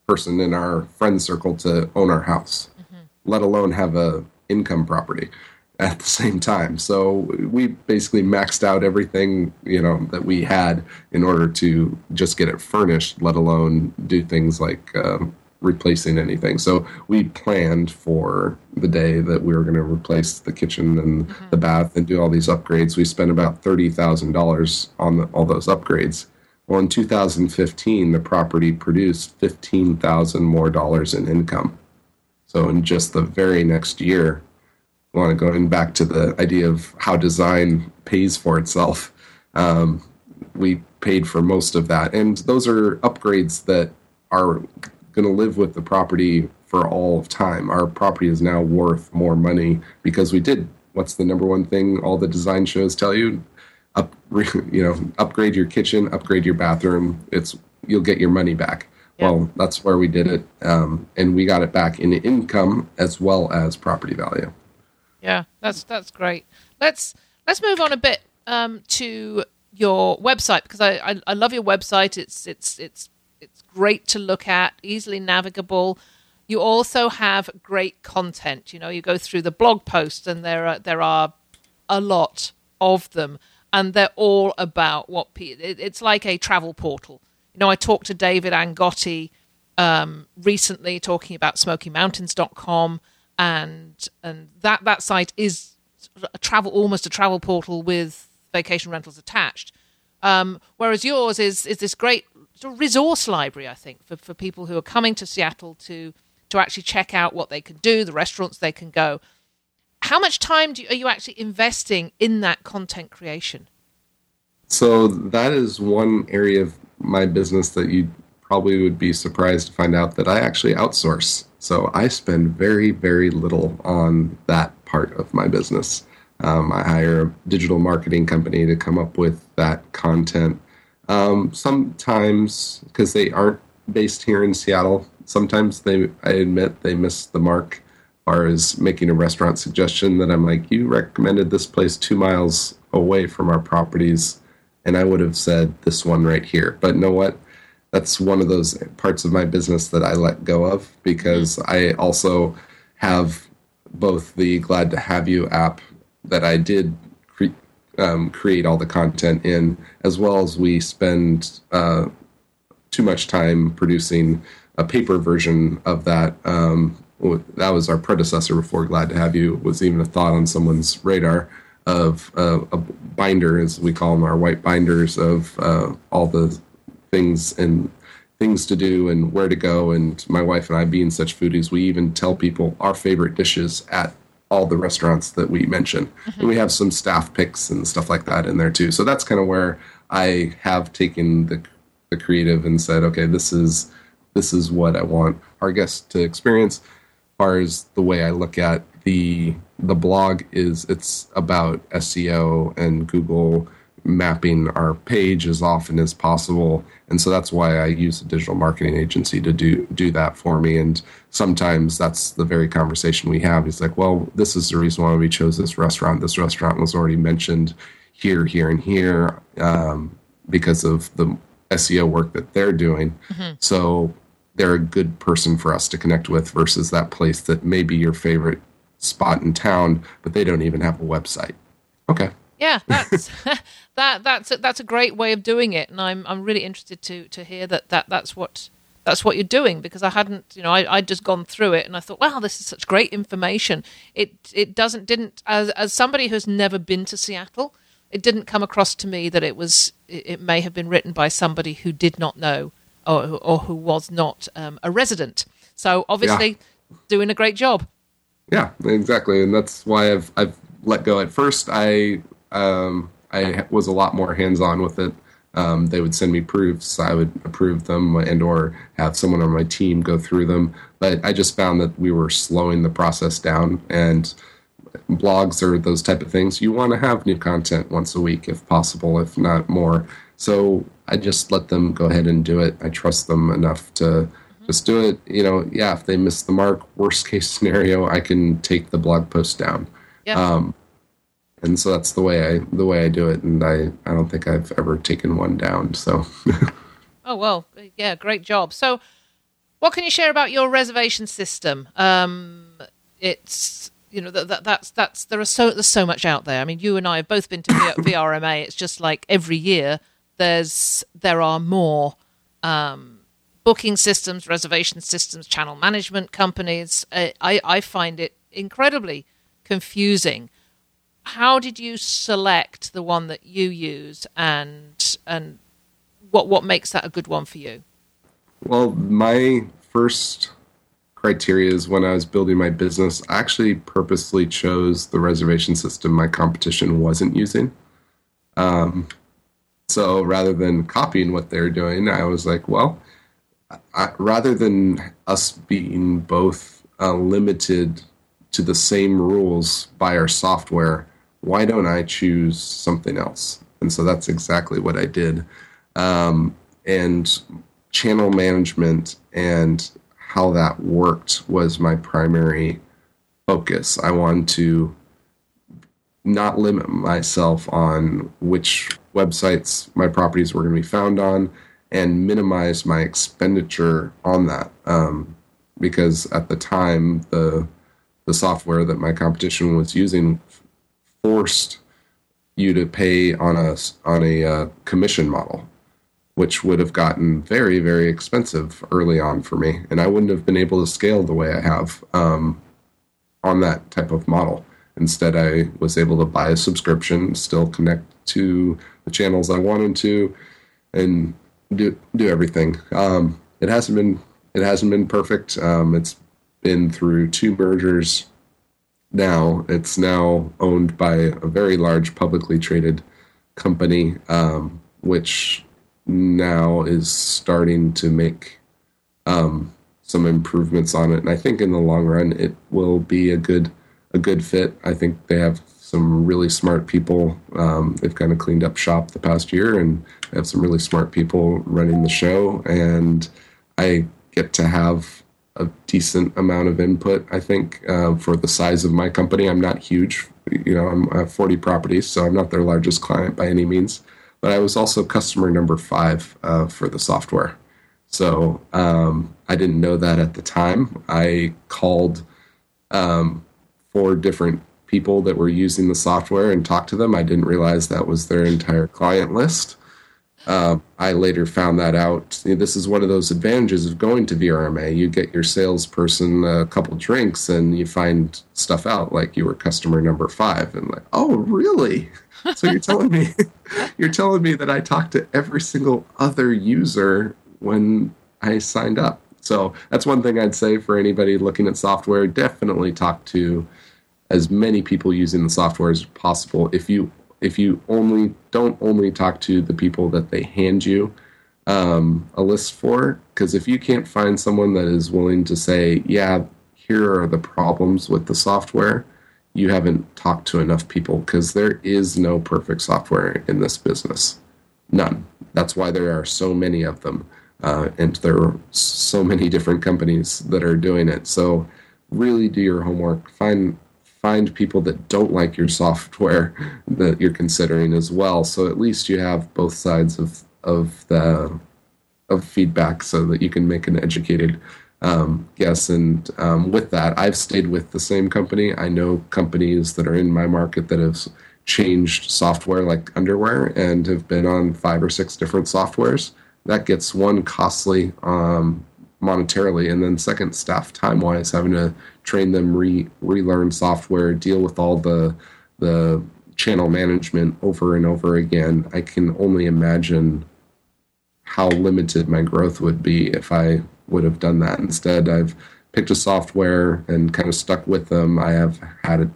person in our friend circle to own our house, mm-hmm. let alone have a income property at the same time. So we basically maxed out everything you know that we had in order to just get it furnished, let alone do things like um, replacing anything. So we planned for the day that we were going to replace the kitchen and mm-hmm. the bath and do all these upgrades. We spent about thirty thousand dollars on the, all those upgrades. Well, in 2015, the property produced fifteen thousand more dollars in income. So in just the very next year, want to going back to the idea of how design pays for itself. Um, we paid for most of that, and those are upgrades that are going to live with the property for all of time. Our property is now worth more money because we did what's the number one thing all the design shows tell you up you know upgrade your kitchen upgrade your bathroom it's you'll get your money back yeah. well that's where we did it um, and we got it back in income as well as property value yeah that's that's great let's let's move on a bit um, to your website because I, I, I love your website it's it's it's it's great to look at, easily navigable. You also have great content. You know, you go through the blog posts, and there are there are a lot of them, and they're all about what pe- it's like a travel portal. You know, I talked to David Angotti um, recently talking about SmokyMountains.com, and and that that site is a travel almost a travel portal with vacation rentals attached. Um, whereas yours is is this great resource library, I think, for, for people who are coming to Seattle to to actually check out what they can do, the restaurants they can go. How much time you, are you actually investing in that content creation? So that is one area of my business that you probably would be surprised to find out that I actually outsource. So I spend very, very little on that part of my business. Um, I hire a digital marketing company to come up with that content um, sometimes, because they aren't based here in Seattle, sometimes they, I admit, they miss the mark far as making a restaurant suggestion that I'm like, you recommended this place two miles away from our properties, and I would have said this one right here. But know what? That's one of those parts of my business that I let go of because I also have both the Glad to Have You app that I did um, create all the content in, as well as we spend uh, too much time producing a paper version of that. Um, that was our predecessor before Glad to Have You was even a thought on someone's radar of uh, a binder, as we call them, our white binders of uh, all the things and things to do and where to go. And my wife and I, being such foodies, we even tell people our favorite dishes at all the restaurants that we mention. Mm-hmm. And we have some staff picks and stuff like that in there too. So that's kind of where I have taken the the creative and said, okay, this is this is what I want our guests to experience. As far as the way I look at the the blog is it's about SEO and Google mapping our page as often as possible. And so that's why I use a digital marketing agency to do do that for me. And sometimes that's the very conversation we have. He's like, well, this is the reason why we chose this restaurant. This restaurant was already mentioned here, here, and here um, because of the SEO work that they're doing. Mm-hmm. So they're a good person for us to connect with versus that place that may be your favorite spot in town, but they don't even have a website. Okay. Yeah, that's that that's a, that's a great way of doing it, and I'm I'm really interested to to hear that that that's what that's what you're doing because I hadn't you know I I'd just gone through it and I thought wow this is such great information. It it doesn't didn't as as somebody who's never been to Seattle, it didn't come across to me that it was it, may have been written by somebody who did not know or or who was not um, a resident. So obviously yeah. doing a great job. Yeah, exactly, and that's why I've I've let go. At first, I um, I was a lot more hands on with it. Um, they would send me proofs. I would approve them and or have someone on my team go through them. But I just found that we were slowing the process down. And blogs are those type of things. You want to have new content once a week, if possible, if not more. So I just let them go ahead and do it. I trust them enough to mm-hmm. just do it. You know, yeah, if they miss the mark, worst case scenario, I can take the blog post down. Yeah. Um, and so that's the way I the way I do it, and I I don't think I've ever taken one down. So. oh well, yeah, great job. So, what can you share about your reservation system? Um, it's you know that, that, that's that's there are so there's so much out there. I mean, you and I have both been to VRMA. It's just like every year there's there are more um, booking systems, reservation systems, channel management companies. I I find it incredibly confusing how did you select the one that you use and and what what makes that a good one for you? Well my first criteria is when i was building my business i actually purposely chose the reservation system my competition wasn't using. Um, so rather than copying what they're doing i was like well I, rather than us being both uh, limited to the same rules by our software why don't I choose something else? And so that's exactly what I did. Um, and channel management and how that worked was my primary focus. I wanted to not limit myself on which websites my properties were going to be found on and minimize my expenditure on that. Um, because at the time, the the software that my competition was using forced you to pay on a on a uh, commission model, which would have gotten very very expensive early on for me, and I wouldn't have been able to scale the way I have um, on that type of model. Instead, I was able to buy a subscription, still connect to the channels I wanted to, and do do everything. Um, it hasn't been it hasn't been perfect. Um, it's been through two mergers now. It's now owned by a very large publicly traded company, um, which now is starting to make um, some improvements on it. And I think in the long run, it will be a good a good fit. I think they have some really smart people. Um, they've kind of cleaned up shop the past year, and have some really smart people running the show. And I get to have a decent amount of input. I think uh, for the size of my company, I'm not huge. You know, I'm, I have 40 properties, so I'm not their largest client by any means. But I was also customer number five uh, for the software. So um, I didn't know that at the time. I called um, four different people that were using the software and talked to them. I didn't realize that was their entire client list. Uh, I later found that out. This is one of those advantages of going to VRMA. You get your salesperson a couple drinks and you find stuff out, like you were customer number five, and like, oh, really? So you're telling me, you're telling me that I talked to every single other user when I signed up. So that's one thing I'd say for anybody looking at software. Definitely talk to as many people using the software as possible. If you if you only don't only talk to the people that they hand you um, a list for, because if you can't find someone that is willing to say, yeah, here are the problems with the software, you haven't talked to enough people because there is no perfect software in this business. None. That's why there are so many of them. Uh, and there are so many different companies that are doing it. So really do your homework. Find find people that don't like your software that you're considering as well. So at least you have both sides of of the of feedback so that you can make an educated um, guess. And um, with that, I've stayed with the same company. I know companies that are in my market that have changed software like underwear and have been on five or six different softwares. That gets one costly um, monetarily, and then second, staff time wise, having to train them, re relearn software, deal with all the the channel management over and over again. I can only imagine how limited my growth would be if I would have done that. Instead, I've picked a software and kind of stuck with them. I have had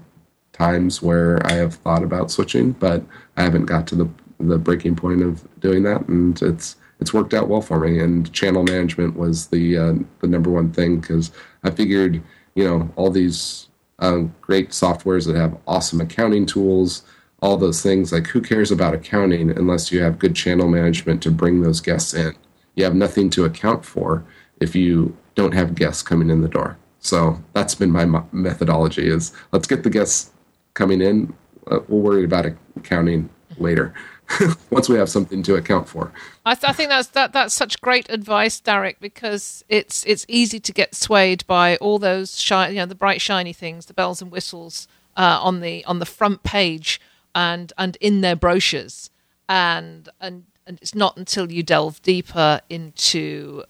times where I have thought about switching, but I haven't got to the the breaking point of doing that, and it's it's worked out well for me. And channel management was the uh, the number one thing because I figured, you know, all these uh, great softwares that have awesome accounting tools all those things. Like, who cares about accounting unless you have good channel management to bring those guests in? You have nothing to account for if you don't have guests coming in the door. So that's been my methodology: is let's get the guests coming in. Uh, we'll worry about accounting later. once we have something to account for. I, th- I, think that's that that's such great advice, Derek, because it's it's easy to get swayed by all those shi- you know the bright shiny things, the bells and whistles uh, on the on the front page and and in their brochures and and and it's not until you delve deeper into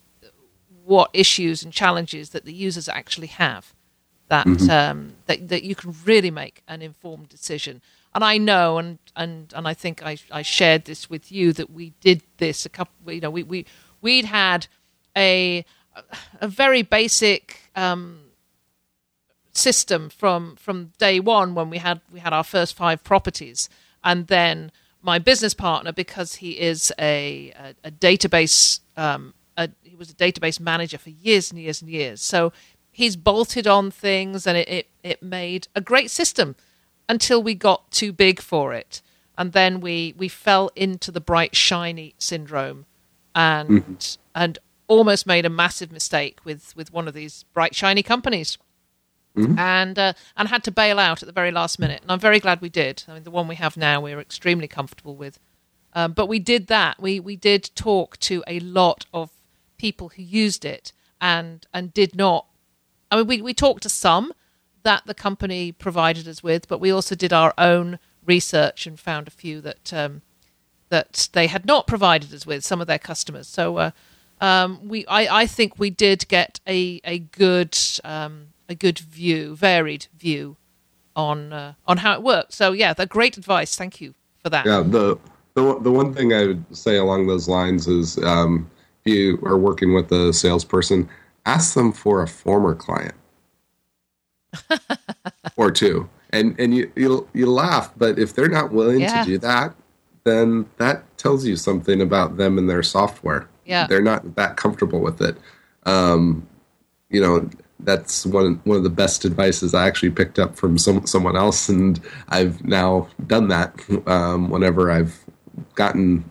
what issues and challenges that the users actually have that mm-hmm. um, that that you can really make an informed decision. And I know, and and and I think I I shared this with you that we did this a couple. You know, we we we'd had a a very basic um, system from from day one when we had we had our first five properties, and then my business partner because he is a a, a database um, a, he was a database manager for years and years and years, so he's bolted on things and it, it, it made a great system until we got too big for it, and then we we fell into the bright shiny syndrome, and mm-hmm. and almost made a massive mistake with with one of these bright shiny companies Mm-hmm. and uh, and had to bail out at the very last minute. And I'm very glad we did. I mean, the one we have now, we're extremely comfortable with. Um, but we did that. We we did talk to a lot of people who used it and and did not. I mean, we we talked to some that the company provided us with, but we also did our own research and found a few that um, that they had not provided us with. Some of their customers. So. Uh, um, we, I, I think we did get a a good um, a good view, varied view on uh, on how it works. So yeah, the great advice. Thank you for that. Yeah, the the the one thing I would say along those lines is um, if you are working with a salesperson, ask them for a former client or two, and and you you you laugh, but if they're not willing yeah. to do that, then that tells you something about them and their software. Yeah, they're not that comfortable with it. Um, you know, that's one one of the best advices I actually picked up from some someone else, and I've now done that um, whenever I've gotten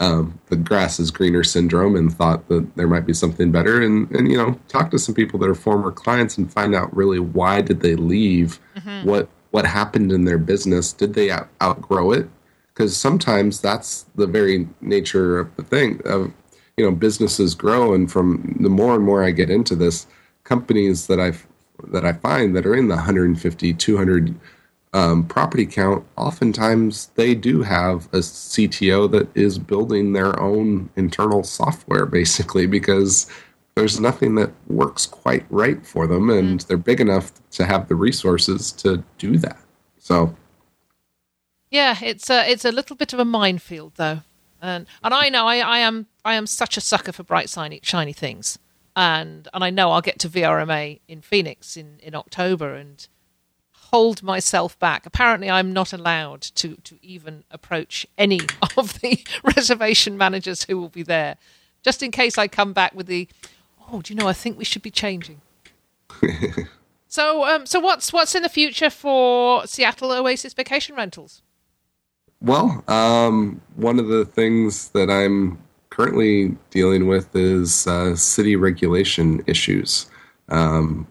um, the grass is greener syndrome and thought that there might be something better, and and you know talk to some people that are former clients and find out really why did they leave, mm-hmm. what what happened in their business, did they out- outgrow it? Because sometimes that's the very nature of the thing of you know businesses grow, and from the more and more I get into this companies that I that I find that are in the 150, 200 um, property count, oftentimes they do have a CTO that is building their own internal software, basically, because there's nothing that works quite right for them, and mm. they're big enough to have the resources to do that. So, yeah, it's a it's a little bit of a minefield, though, and and I know I, I am I am such a sucker for bright shiny shiny things and and I know I'll get to VRMA in Phoenix in, in October and hold myself back. Apparently, I'm not allowed to to even approach any of the reservation managers who will be there, just in case I come back with the, oh, do you know? I think we should be changing. So, um, so what's what's in the future for Seattle Oasis Vacation Rentals? Well, um, one of the things that I'm currently dealing with is uh, city regulation issues. Um,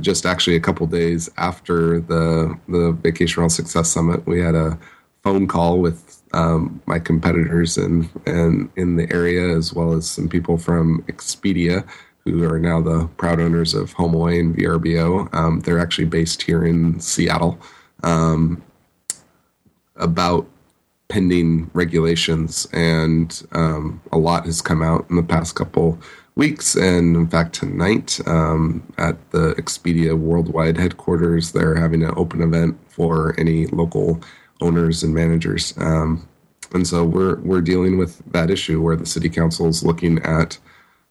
just actually a couple days after the the Vacation Rental Success Summit, we had a phone call with um, my competitors and and in the area, as well as some people from Expedia, who are now the proud owners of HomeAway and VRBO. Um, they're actually based here in Seattle. Um, about pending regulations, and um, a lot has come out in the past couple weeks. And in fact, tonight um, at the Expedia Worldwide headquarters, they're having an open event for any local owners and managers. Um, and so we're we're dealing with that issue where the city council is looking at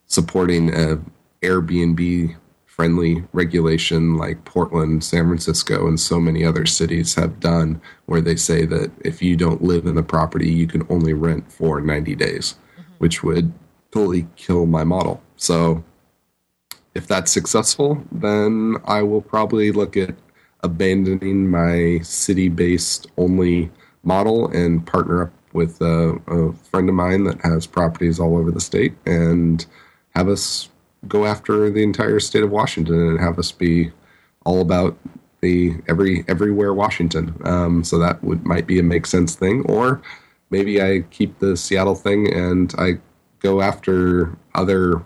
supporting a Airbnb friendly regulation like Portland, San Francisco, and so many other cities have done, where they say that if you don't live in the property, you can only rent for 90 days, mm-hmm. which would totally kill my model. So if that's successful, then I will probably look at abandoning my city based only model and partner up with a, a, friend of mine that has properties all over the state and have us go after the entire state of Washington and have us be all about the every everywhere Washington. Um, so that would might be a make sense thing, or maybe I keep the Seattle thing and I go after other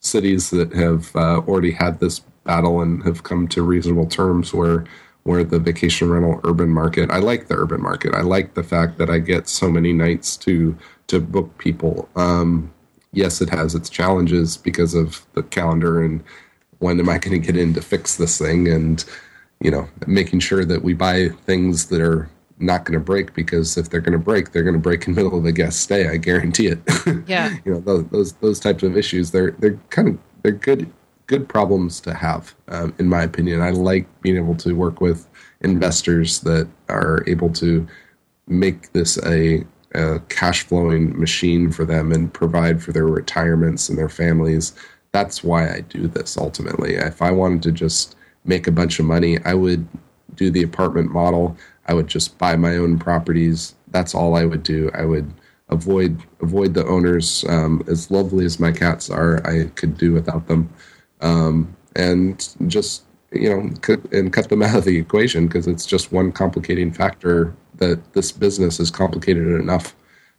cities that have uh, already had this battle and have come to reasonable terms where where the vacation rental urban market. I like the urban market. I like the fact that I get so many nights to to book people. Um, yes, it has its challenges because of the calendar and when am I going to get in to fix this thing and you know making sure that we buy things that are not going to break because if they're going to break, they're going to break in the middle of a guest stay. I guarantee it. Yeah, you know those, those, those types of issues. They're they're kind of they're good good problems to have, um, in my opinion. I like being able to work with investors that are able to make this a, a cash flowing machine for them and provide for their retirements and their families. That's why I do this ultimately. If I wanted to just make a bunch of money, I would do the apartment model. I would just buy my own properties. That's all I would do. I would avoid avoid the owners. Um, as lovely as my cats are, I could do without them um, and just you know cut, and cut them out of the equation because it's just one complicating factor that this business is complicated enough.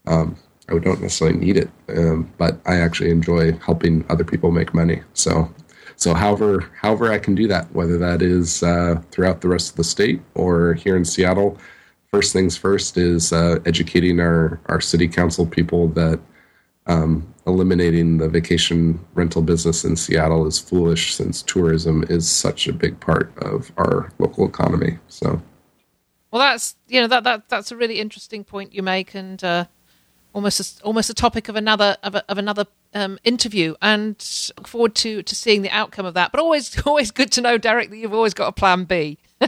Um, I don't necessarily need it, um, but I actually enjoy helping other people make money. So, so however however I can do that, whether that is uh, throughout the rest of the state or here in Seattle, first things first is uh, educating our our city council people that um, eliminating the vacation rental business in Seattle is foolish since tourism is such a big part of our local economy. So, well, that's you know that that that's a really interesting point you make, and uh, almost a, almost a topic of another of, a, of another um, interview. And look forward to to seeing the outcome of that. But always always good to know, Derek, that you've always got a plan B.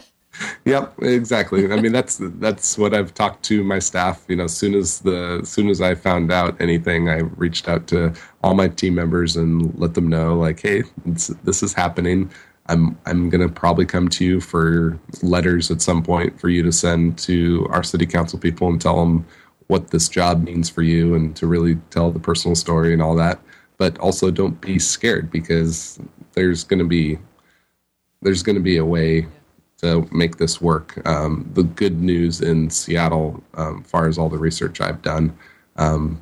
Yep, exactly. I mean, that's that's what I've talked to my staff. You know, as soon as the as soon as I found out anything, I reached out to all my team members and let them know, like, hey, this is happening. I'm I'm gonna probably come to you for letters at some point for you to send to our city council people and tell them what this job means for you and to really tell the personal story and all that. But also, don't be scared because there's gonna be there's gonna be a way to make this work. Um, the good news in Seattle, um, far as all the research I've done, um,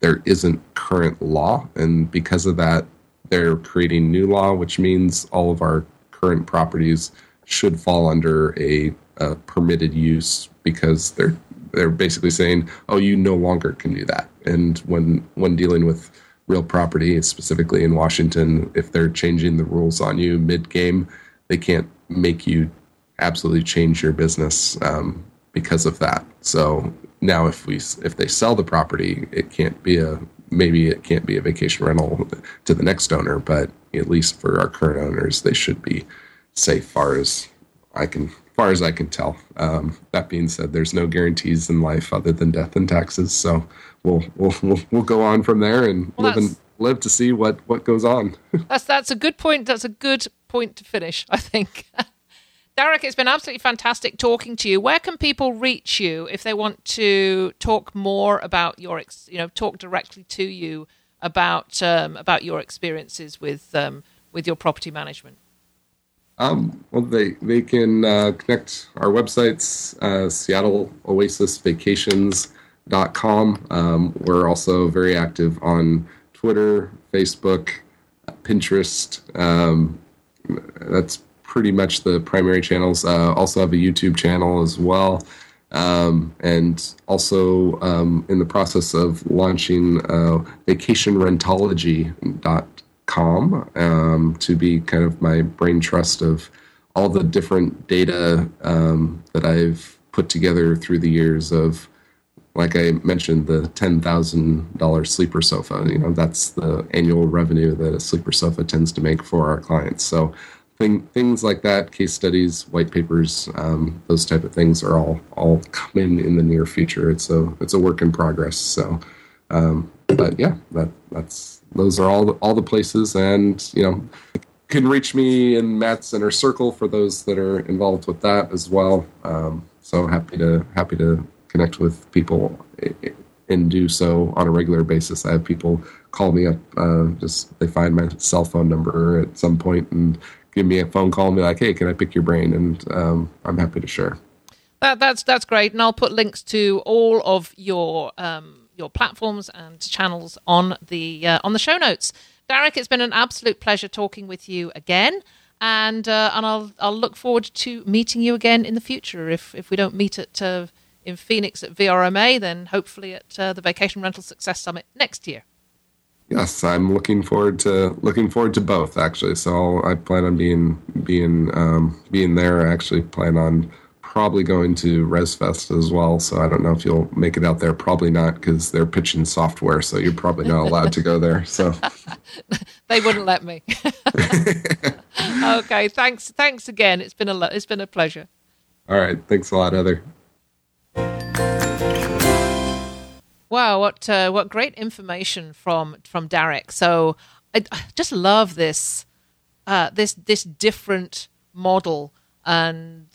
there isn't current law, and because of that, they're creating new law, which means all of our current properties should fall under a, a permitted use because they're they're basically saying, "Oh, you no longer can do that." And when when dealing with real property, specifically in Washington, if they're changing the rules on you mid game, they can't make you absolutely change your business um, because of that. So now, if we if they sell the property, it can't be a maybe it can't be a vacation rental to the next owner, but at least for our current owners, they should be safe. Far as I can, far as I can tell. Um, that being said, there's no guarantees in life other than death and taxes. So we'll we'll we'll, we'll go on from there and well, live in live to see what what goes on. that's that's a good point. That's a good point to finish. I think. Derek, it's been absolutely fantastic talking to you. Where can people reach you if they want to talk more about your, you know, talk directly to you about um, about your experiences with um, with your property management? Um, well, they they can uh, connect our websites, uh, Seattle Oasis Vacations.com. Um, we're also very active on Twitter, Facebook, Pinterest. Um, that's pretty much the primary channels. Uh, also have a YouTube channel as well. Um, and also um, in the process of launching uh, vacationrentology.com um, to be kind of my brain trust of all the different data um, that I've put together through the years of like I mentioned, the ten thousand dollar sleeper sofa. You know, that's the annual revenue that a sleeper sofa tends to make for our clients. So thing, things like that, case studies, white papers, um, those type of things are all all coming in the near future. It's a it's a work in progress. So, um, but yeah, that that's those are all all the places, and you know, can reach me in Matt's inner circle for those that are involved with that as well. Um, so happy to happy to connect with people and do so on a regular basis. I have people call me up, uh, just they find my cell phone number at some point and give me a phone call and be like, "Hey, can I pick your brain?" And um, I'm happy to share. That, that's that's great, and I'll put links to all of your um, your platforms and channels on the uh, on the show notes. Derek, it's been an absolute pleasure talking with you again, and uh, and I'll I'll look forward to meeting you again in the future. If if we don't meet at uh, in Phoenix at VRMA, then hopefully at uh, the Vacation Rental Success Summit next year. Yes, I'm looking forward to looking forward to both actually. So I plan on being being um, being there. I actually plan on probably going to ResFest as well. So I don't know if you'll make it out there. Probably not because they're pitching software, so you're probably not allowed to go there. So they wouldn't let me. okay, thanks. Thanks again. It's been a it's been a pleasure. All right, thanks a lot, Heather. Wow, what uh, what great information from from Derek. So I, I just love this uh, this this different model and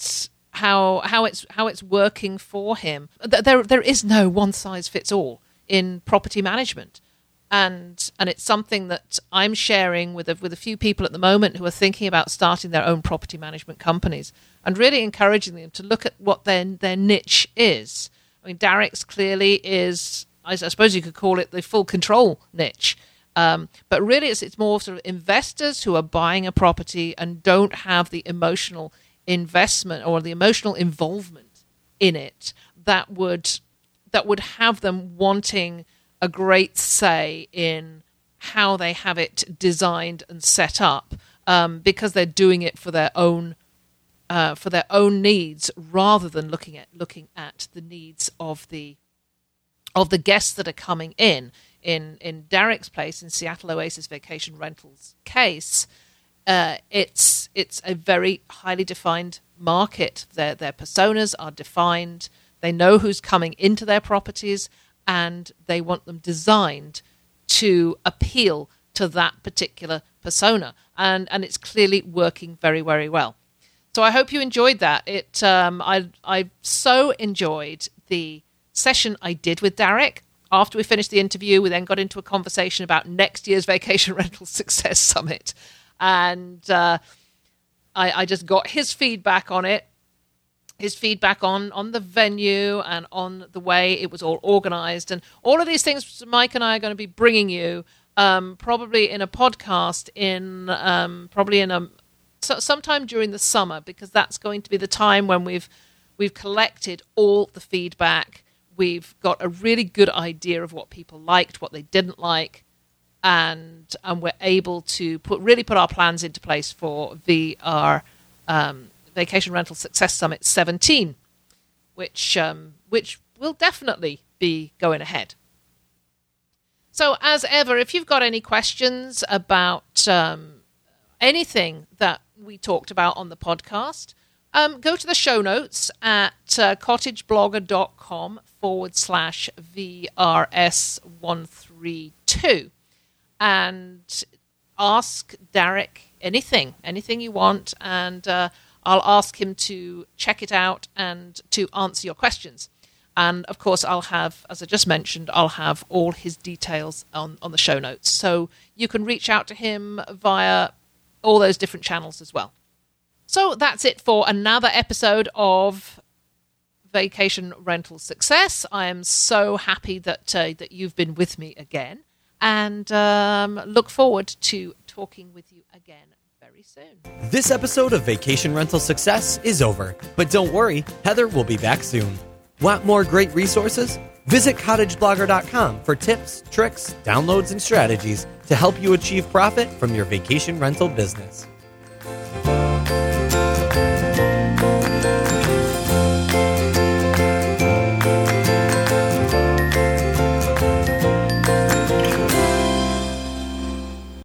how how it's how it's working for him. There there is no one size fits all in property management, and and it's something that I'm sharing with a, with a few people at the moment who are thinking about starting their own property management companies and really encouraging them to look at what their their niche is I mean, Derek's clearly is, I suppose you could call it the full control niche. Um, but really, it's, it's more sort of investors who are buying a property and don't have the emotional investment or the emotional involvement in it that would that would have them wanting a great say in how they have it designed and set up um, because they're doing it for their own uh, for their own needs rather than looking at looking at the needs of the of the guests that are coming in. In in Derek's place in Seattle Oasis Vacation Rentals case, uh, it's it's a very highly defined market. Their their personas are defined. They know who's coming into their properties, and they want them designed to appeal to that particular persona. And and it's clearly working very very well. So I hope you enjoyed that. It um, I I so enjoyed the session I did with Derek. After we finished the interview, we then got into a conversation about next year's Vacation Rental Success Summit, and uh, I, I just got his feedback on it, his feedback on on the venue and on the way it was all organized, and all of these things. Mike and I are going to be bringing you um, probably in a podcast in um, probably in a so, sometime during the summer because that's going to be the time when we've we've collected all the feedback. We've got a really good idea of what people liked, what they didn't like, and and we're able to put really put our plans into place for VR um, Vacation Rental Success Summit 17, which um, which will definitely be going ahead. So, as ever, if you've got any questions about um, anything that we talked about on the podcast, um, go to the show notes at uh, cottageblogger.com forward slash VRS132. And ask Derek anything, anything you want, and uh, I'll ask him to check it out and to answer your questions. And of course, I'll have, as I just mentioned, I'll have all his details on, on the show notes. So you can reach out to him via all those different channels as well. So that's it for another episode of Vacation Rental Success. I am so happy that uh, that you've been with me again, and um, look forward to talking with you again very soon. This episode of Vacation Rental Success is over, but don't worry, Heather will be back soon. Want more great resources? Visit cottageblogger.com for tips, tricks, downloads, and strategies to help you achieve profit from your vacation rental business.